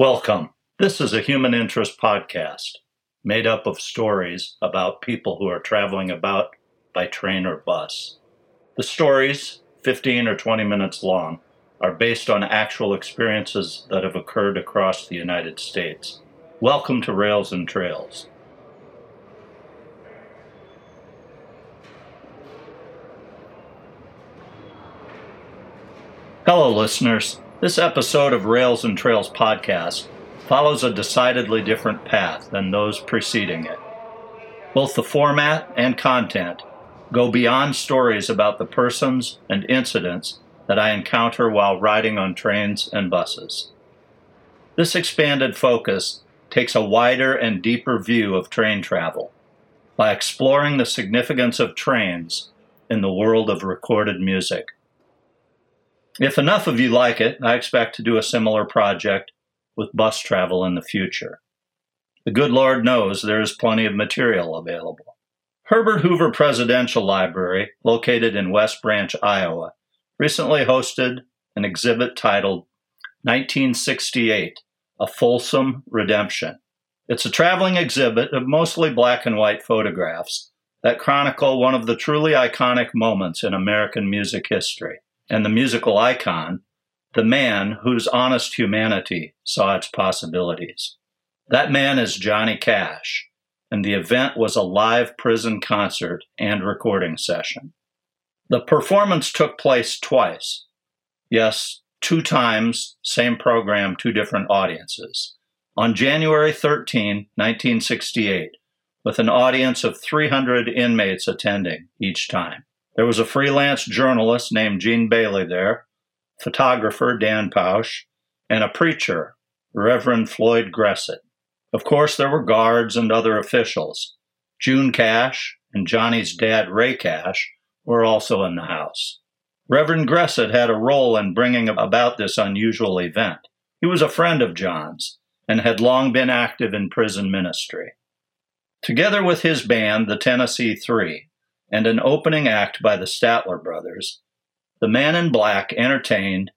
Welcome. This is a human interest podcast made up of stories about people who are traveling about by train or bus. The stories, 15 or 20 minutes long, are based on actual experiences that have occurred across the United States. Welcome to Rails and Trails. Hello, listeners. This episode of Rails and Trails podcast follows a decidedly different path than those preceding it. Both the format and content go beyond stories about the persons and incidents that I encounter while riding on trains and buses. This expanded focus takes a wider and deeper view of train travel by exploring the significance of trains in the world of recorded music. If enough of you like it, I expect to do a similar project with bus travel in the future. The good Lord knows there is plenty of material available. Herbert Hoover Presidential Library, located in West Branch, Iowa, recently hosted an exhibit titled 1968 A Folsom Redemption. It's a traveling exhibit of mostly black and white photographs that chronicle one of the truly iconic moments in American music history and the musical icon, the man whose honest humanity saw its possibilities. That man is Johnny Cash, and the event was a live prison concert and recording session. The performance took place twice. Yes, two times, same program, two different audiences. On January 13, 1968, with an audience of 300 inmates attending each time. There was a freelance journalist named Gene Beley there, photographer Dan Poush, and a preacher, Reverend Floyd Gressett. Of course, there were guards and other officials. June Cash and Johnny's dad, Ray Cash, were also in the house. Reverend Gressett had a role in bringing about this unusual event. He was a friend of John's and had long been active in prison ministry. Together with his band, the Tennessee Three, and an opening act by the Statler brothers, the man in black entertained,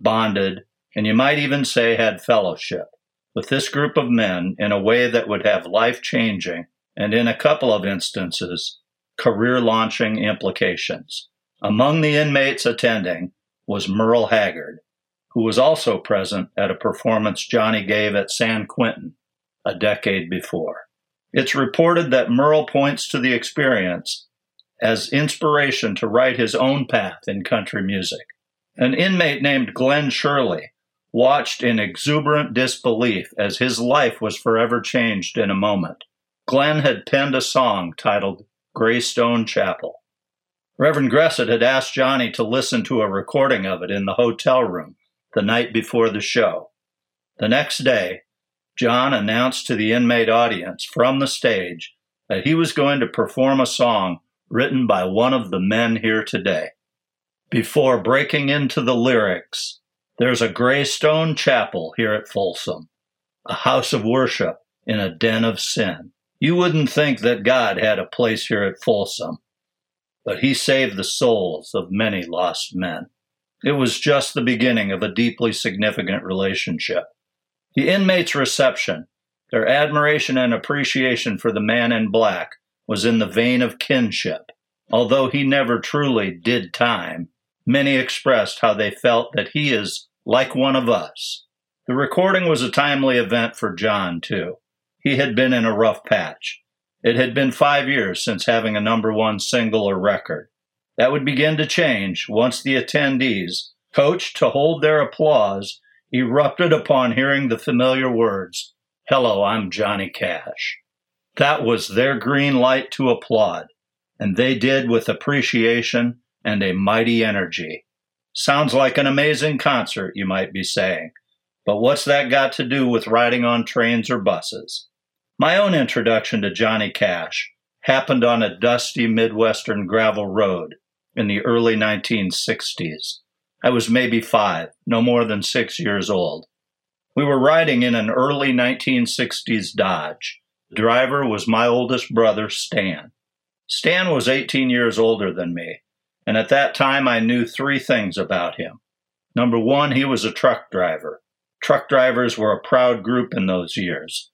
bonded, and you might even say had fellowship with this group of men in a way that would have life changing and, in a couple of instances, career launching implications. Among the inmates attending was Merle Haggard, who was also present at a performance Johnny gave at San Quentin a decade before. It's reported that Merle points to the experience as inspiration to write his own path in country music. An inmate named Glen Sherley watched in exuberant disbelief as his life was forever changed in a moment. Glen had penned a song titled Greystone Chapel. Reverend Gressett had asked Johnny to listen to a recording of it in the hotel room the night before the show. The next day, John announced to the inmate audience from the stage that he was going to perform a song written by one of the men here today. Before breaking into the lyrics, there's a gray stone chapel here at Folsom, a house of worship in a den of sin. You wouldn't think that God had a place here at Folsom, but He saved the souls of many lost men. It was just the beginning of a deeply significant relationship. The inmates' reception, their admiration and appreciation for the man in black, was in the vein of kinship. Although he never truly did time, many expressed how they felt that he is like one of us. The recording was a timely event for John, too. He had been in a rough patch. It had been five years since having a number one single or record. That would begin to change once the attendees, coached to hold their applause, erupted upon hearing the familiar words, Hello, I'm Johnny Cash. That was their green light to applaud, and they did with appreciation and a mighty energy. Sounds like an amazing concert, you might be saying. But what's that got to do with riding on trains or buses? My own introduction to Johnny Cash happened on a dusty Midwestern gravel road in the early 1960s. I was maybe five, no more than six years old. We were riding in an early 1960s Dodge. Driver was my oldest brother, Stan. Stan was 18 years older than me, and at that time I knew three things about him. Number one, he was a truck driver. Truck drivers were a proud group in those years.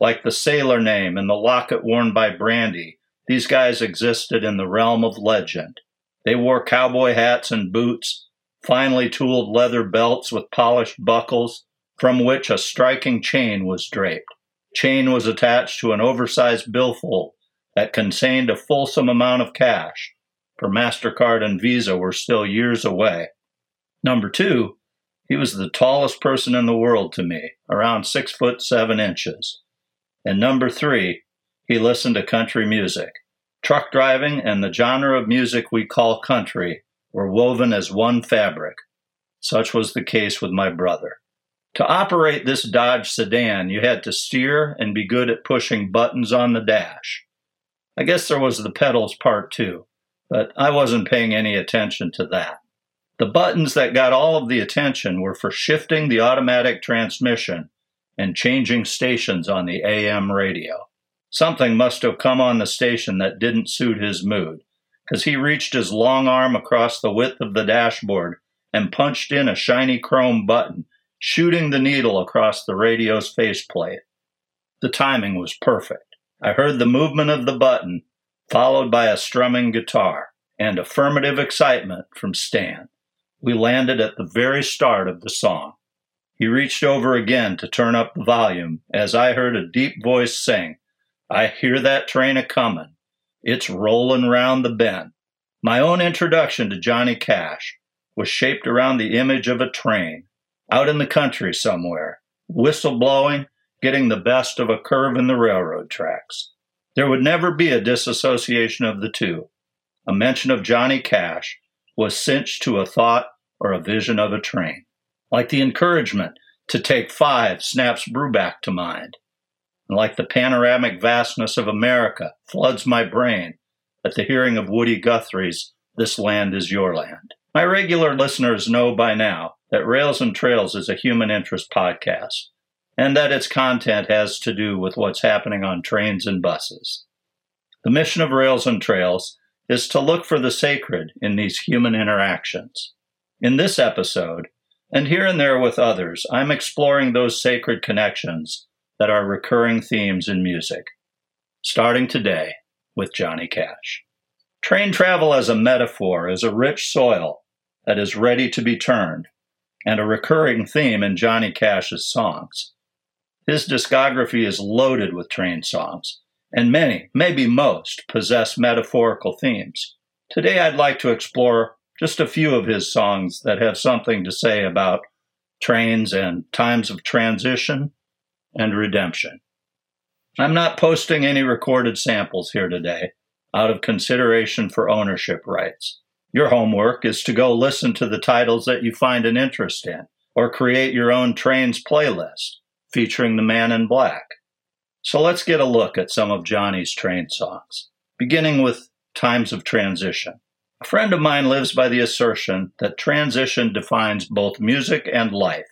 Like the sailor name and the locket worn by Brandy, these guys existed in the realm of legend. They wore cowboy hats and boots, finely tooled leather belts with polished buckles, from which a striking chain was draped. Chain was attached to an oversized billfold that contained a fulsome amount of cash, for MasterCard and Visa were still years away. Number two, he was the tallest person in the world to me, around six foot seven inches. And number three, he listened to country music. Truck driving and the genre of music we call country were woven as one fabric. Such was the case with my brother. To operate this Dodge sedan, you had to steer and be good at pushing buttons on the dash. I guess there was the pedals part too, but I wasn't paying any attention to that. The buttons that got all of the attention were for shifting the automatic transmission and changing stations on the AM radio. Something must have come on the station that didn't suit his mood, because he reached his long arm across the width of the dashboard and punched in a shiny chrome button, shooting the needle across the radio's faceplate. The timing was perfect. I heard the movement of the button, followed by a strumming guitar and affirmative excitement from Stan. We landed at the very start of the song. He reached over again to turn up the volume as I heard a deep voice sing, I hear that train a comin'. It's rollin' round the bend. My own introduction to Johnny Cash was shaped around the image of a train out in the country somewhere, whistle blowing, getting the best of a curve in the railroad tracks. There would never be a disassociation of the two. A mention of Johnny Cash was cinched to a thought or a vision of a train, like the encouragement to take five snaps Brubeck to mind and like the panoramic vastness of America floods my brain at the hearing of Woody Guthrie's This Land is Your Land. My regular listeners know by now that Rails and Trails is a human interest podcast, and that its content has to do with what's happening on trains and buses. The mission of Rails and Trails is to look for the sacred in these human interactions. In this episode, and here and there with others, I'm exploring those sacred connections that are recurring themes in music, starting today with Johnny Cash. Train travel as a metaphor is a rich soil that is ready to be turned, and a recurring theme in Johnny Cash's songs. His discography is loaded with train songs, and many, maybe most, possess metaphorical themes. Today I'd like to explore just a few of his songs that have something to say about trains and times of transition and redemption. I'm not posting any recorded samples here today out of consideration for ownership rights. Your homework is to go listen to the titles that you find an interest in, or create your own trains playlist featuring the man in black. So let's get a look at some of Johnny's train songs, beginning with Times of Transition. A friend of mine lives by the assertion that transition defines both music and life.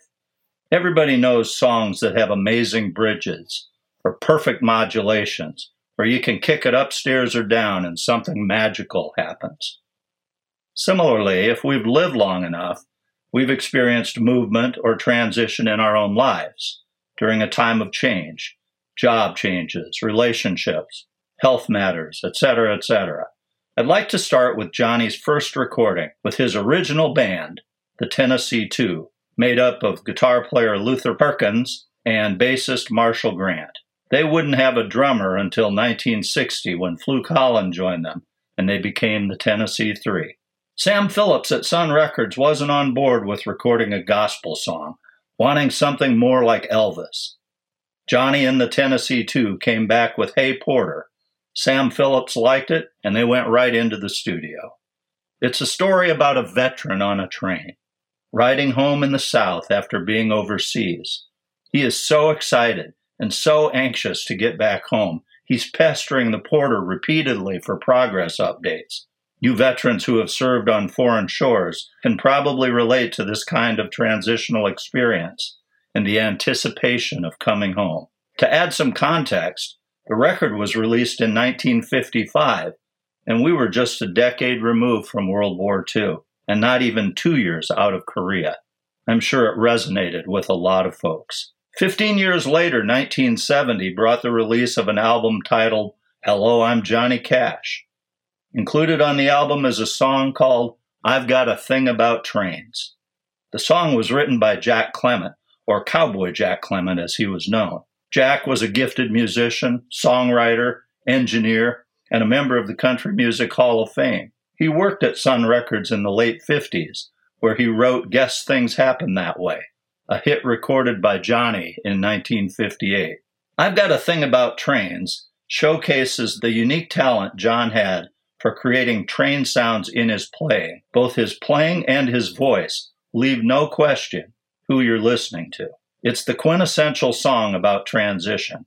Everybody knows songs that have amazing bridges or perfect modulations, where you can kick it upstairs or down and something magical happens. Similarly, if we've lived long enough, we've experienced movement or transition in our own lives during a time of change, job changes, relationships, health matters, etc., etc. I'd like to start with Johnny's first recording with his original band, the Tennessee Two, made up of guitar player Luther Perkins and bassist Marshall Grant. They wouldn't have a drummer until 1960 when Fluke Holland joined them, and they became the Tennessee Three. Sam Phillips at Sun Records wasn't on board with recording a gospel song, wanting something more like Elvis. Johnny and the Tennessee Two came back with Hey Porter. Sam Phillips liked it, and they went right into the studio. It's a story about a veteran on a train riding home in the South after being overseas. He is so excited and so anxious to get back home. He's pestering the porter repeatedly for progress updates. You veterans who have served on foreign shores can probably relate to this kind of transitional experience and the anticipation of coming home. To add some context, the record was released in 1955, and we were just a decade removed from World War II and not even two years out of Korea. I'm sure it resonated with a lot of folks. Fifteen years later, 1970 brought the release of an album titled Hello, I'm Johnny Cash. Included on the album is a song called I've Got a Thing About Trains. The song was written by Jack Clement, or Cowboy Jack Clement as he was known. Jack was a gifted musician, songwriter, engineer, and a member of the Country Music Hall of Fame. He worked at Sun Records in the late 50s, where he wrote Guess Things Happen That Way, a hit recorded by Johnny in 1958. I've Got a Thing About Trains showcases the unique talent John had for creating train sounds in his playing. Both his playing and his voice leave no question who you're listening to. It's the quintessential song about transition.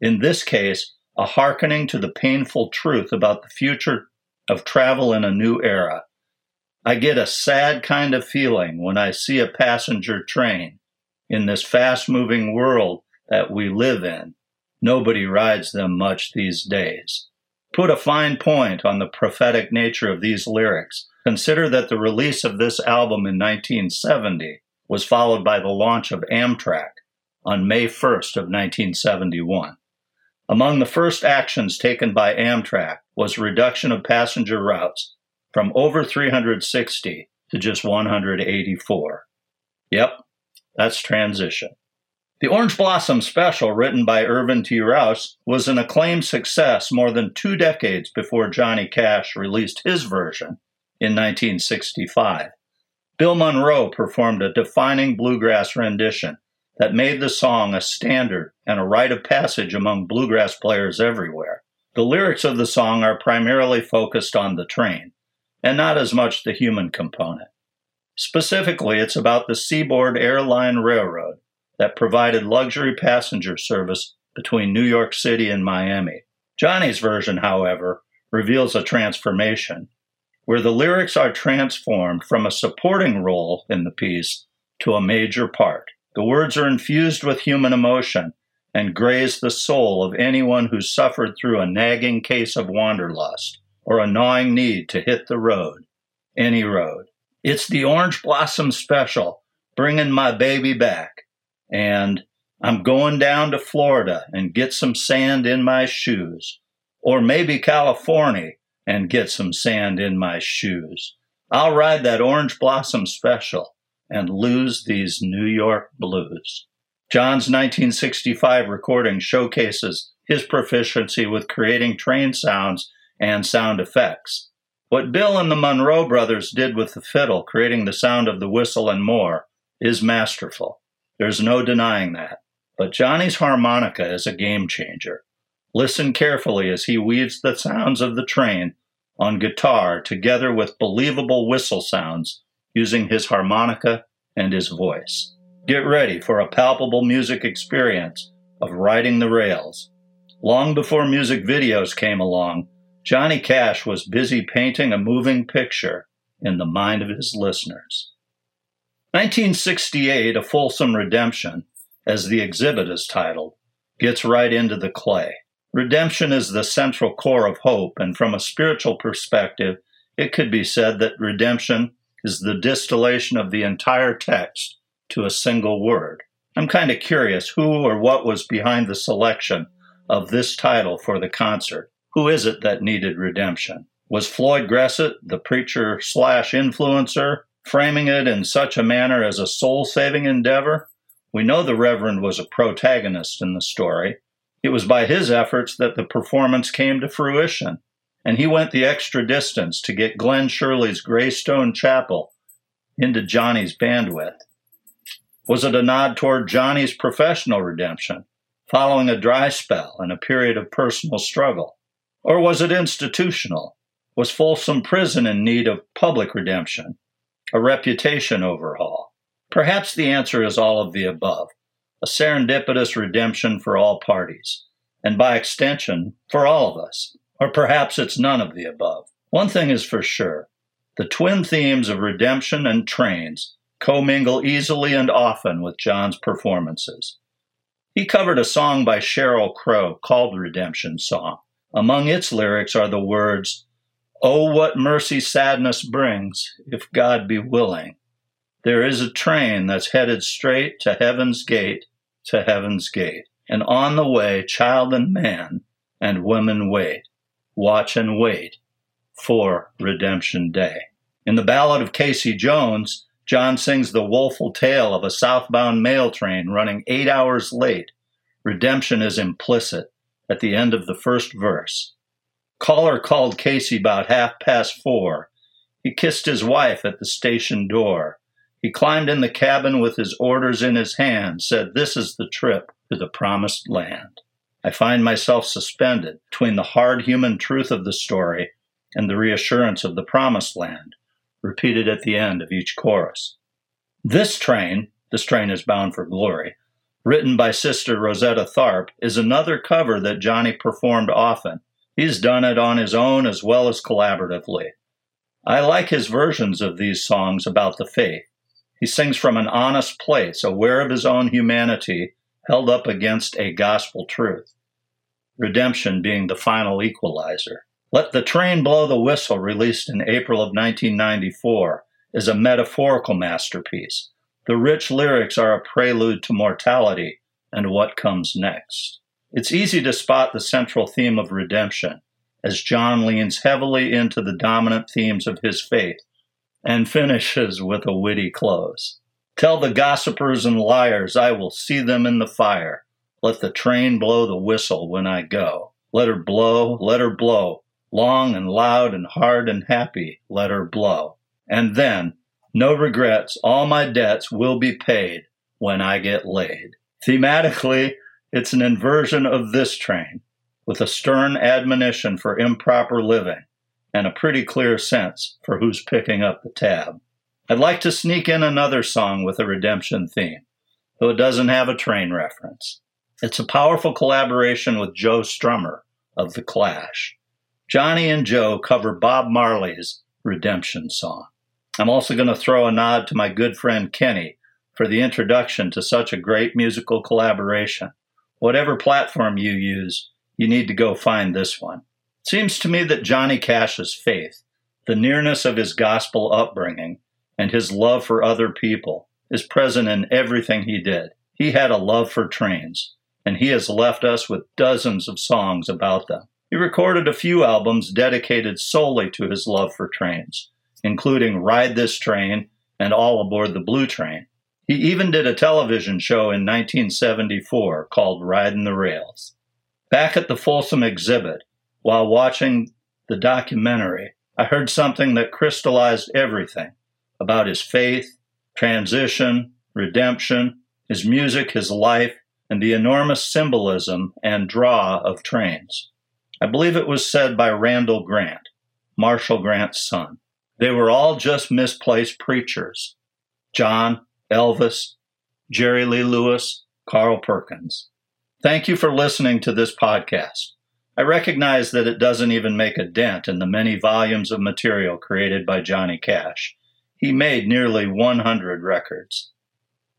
In this case, a hearkening to the painful truth about the future of travel in a new era. I get a sad kind of feeling when I see a passenger train in this fast moving world that we live in. Nobody rides them much these days. Put a fine point on the prophetic nature of these lyrics. Consider that the release of this album in 1970 was followed by the launch of Amtrak on May 1st of 1971. Among the first actions taken by Amtrak was reduction of passenger routes from over 360 to just 184. Yep, that's transition. The Orange Blossom Special, written by Ervin T. Rouse, was an acclaimed success more than two decades before Johnny Cash released his version in 1965. Bill Monroe performed a defining bluegrass rendition that made the song a standard and a rite of passage among bluegrass players everywhere. The lyrics of the song are primarily focused on the train, and not as much the human component. Specifically, it's about the Seaboard Airline Railroad that provided luxury passenger service between New York City and Miami. Johnny's version, however, reveals a transformation, where the lyrics are transformed from a supporting role in the piece to a major part. The words are infused with human emotion and graze the soul of anyone who suffered through a nagging case of wanderlust or a gnawing need to hit the road, any road. It's the Orange Blossom Special, bringing my baby back. And I'm going down to Florida and get some sand in my shoes. Or maybe California and get some sand in my shoes. I'll ride that Orange Blossom Special and lose these New York blues. John's 1965 recording showcases his proficiency with creating train sounds and sound effects. What Bill and the Monroe brothers did with the fiddle, creating the sound of the whistle and more, is masterful. There's no denying that. But Johnny's harmonica is a game changer. Listen carefully as he weaves the sounds of the train on guitar together with believable whistle sounds using his harmonica and his voice. Get ready for a palpable music experience of riding the rails. Long before music videos came along, Johnny Cash was busy painting a moving picture in the mind of his listeners. 1968, A Folsom Redemption, as the exhibit is titled, gets right into the clay. Redemption is the central core of hope, and from a spiritual perspective, it could be said that redemption is the distillation of the entire text to a single word. I'm kind of curious who or what was behind the selection of this title for the concert. Who is it that needed redemption? Was Floyd Gressett, the preacher slash influencer, framing it in such a manner as a soul saving endeavor? We know the Reverend was a protagonist in the story. It was by his efforts that the performance came to fruition and he went the extra distance to get Glen Sherley's Greystone Chapel into Johnny's bandwidth. Was it a nod toward Johnny's professional redemption, following a dry spell and a period of personal struggle? Or was it institutional? Was Folsom Prison in need of public redemption, a reputation overhaul? Perhaps the answer is all of the above a serendipitous redemption for all parties, and by extension, for all of us. Or perhaps it's none of the above. One thing is for sure the twin themes of redemption and trains commingle easily and often with John's performances. He covered a song by Sheryl Crow called Redemption Song. Among its lyrics are the words, Oh, what mercy sadness brings, if God be willing. There is a train that's headed straight to heaven's gate, to heaven's gate. And on the way, child and man and women wait, watch and wait for redemption day. In the ballad of Casey Jones, John sings the woeful tale of a southbound mail train running eight hours late. Redemption is implicit at the end of the first verse. Caller called Casey about half past four. He kissed his wife at the station door. He climbed in the cabin with his orders in his hand, said, This is the trip to the promised land. I find myself suspended between the hard human truth of the story and the reassurance of the promised land, repeated at the end of each chorus. This train, This Train is Bound for Glory, written by Sister Rosetta Tharpe, is another cover that Johnny performed often. He's done it on his own as well as collaboratively. I like his versions of these songs about the faith. He sings from an honest place, aware of his own humanity, held up against a gospel truth. Redemption being the final equalizer. Let the Train Blow the Whistle, released in April of 1994, is a metaphorical masterpiece. The rich lyrics are a prelude to mortality and what comes next. It's easy to spot the central theme of redemption as John leans heavily into the dominant themes of his faith and finishes with a witty close. Tell the gossipers and liars I will see them in the fire. Let the train blow the whistle when I go. Let her blow, let her blow, long and loud and hard and happy, let her blow. And then, no regrets, all my debts will be paid when I get laid. Thematically, it's an inversion of this train, with a stern admonition for improper living and a pretty clear sense for who's picking up the tab. I'd like to sneak in another song with a redemption theme, though it doesn't have a train reference. It's a powerful collaboration with Joe Strummer of The Clash. Johnny and Joe cover Bob Marley's Redemption song. I'm also going to throw a nod to my good friend Kenny for the introduction to such a great musical collaboration. Whatever platform you use, you need to go find this one. It seems to me that Johnny Cash's faith, the nearness of his gospel upbringing, and his love for other people is present in everything he did. He had a love for trains, and he has left us with dozens of songs about them. He recorded a few albums dedicated solely to his love for trains including Ride This Train and All Aboard the Blue Train. He even did a television show in 1974 called Riding the Rails. Back at the Folsom exhibit, while watching the documentary, I heard something that crystallized everything about his faith, transition, redemption, his music, his life, and the enormous symbolism and draw of trains. I believe it was said by Randall Grant, Marshall Grant's son. They were all just misplaced preachers John, Elvis, Jerry Lee Lewis, Carl Perkins. Thank you for listening to this podcast. I recognize that it doesn't even make a dent in the many volumes of material created by Johnny Cash. He made nearly 100 records.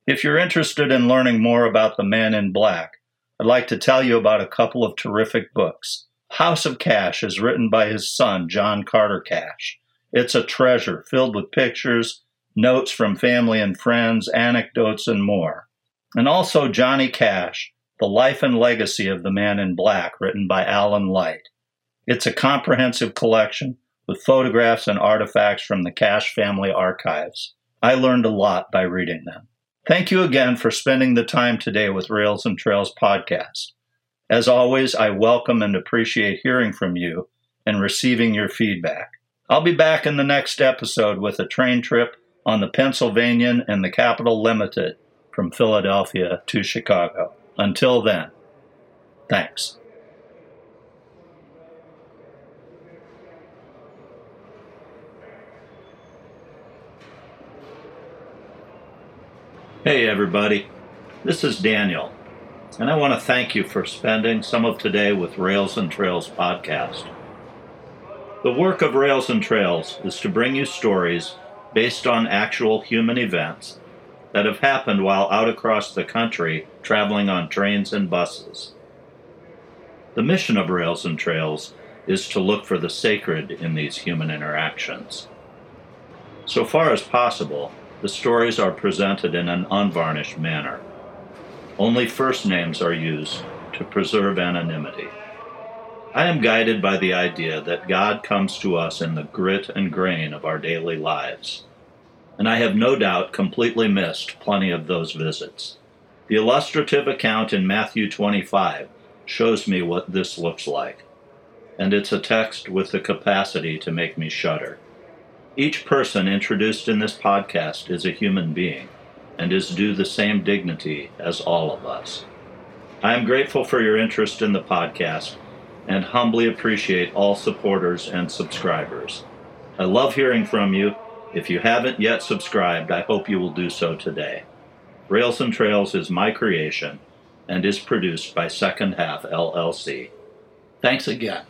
If you're interested in learning more about the man in black, I'd like to tell you about a couple of terrific books. House of Cash is written by his son, John Carter Cash. It's a treasure filled with pictures, notes from family and friends, anecdotes, and more. And also Johnny Cash, The Life and Legacy of the Man in Black, written by Alan Light. It's a comprehensive collection with photographs and artifacts from the Cash family archives. I learned a lot by reading them. Thank you again for spending the time today with Rails and Trails podcast. As always, I welcome and appreciate hearing from you and receiving your feedback. I'll be back in the next episode with a train trip on the Pennsylvanian and the Capital Limited from Philadelphia to Chicago. Until then, thanks. Hey, everybody. This is Daniel, and I want to thank you for spending some of today with Rails and Trails podcast. The work of Rails and Trails is to bring you stories based on actual human events that have happened while out across the country traveling on trains and buses. The mission of Rails and Trails is to look for the sacred in these human interactions. So far as possible, the stories are presented in an unvarnished manner. Only first names are used to preserve anonymity. I am guided by the idea that God comes to us in the grit and grain of our daily lives, and I have no doubt completely missed plenty of those visits. The illustrative account in Matthew 25 shows me what this looks like, and it's a text with the capacity to make me shudder. Each person introduced in this podcast is a human being and is due the same dignity as all of us. I am grateful for your interest in the podcast and humbly appreciate all supporters and subscribers. I love hearing from you. If you haven't yet subscribed, I hope you will do so today. Rails and Trails is my creation and is produced by Second Half LLC. Thanks again.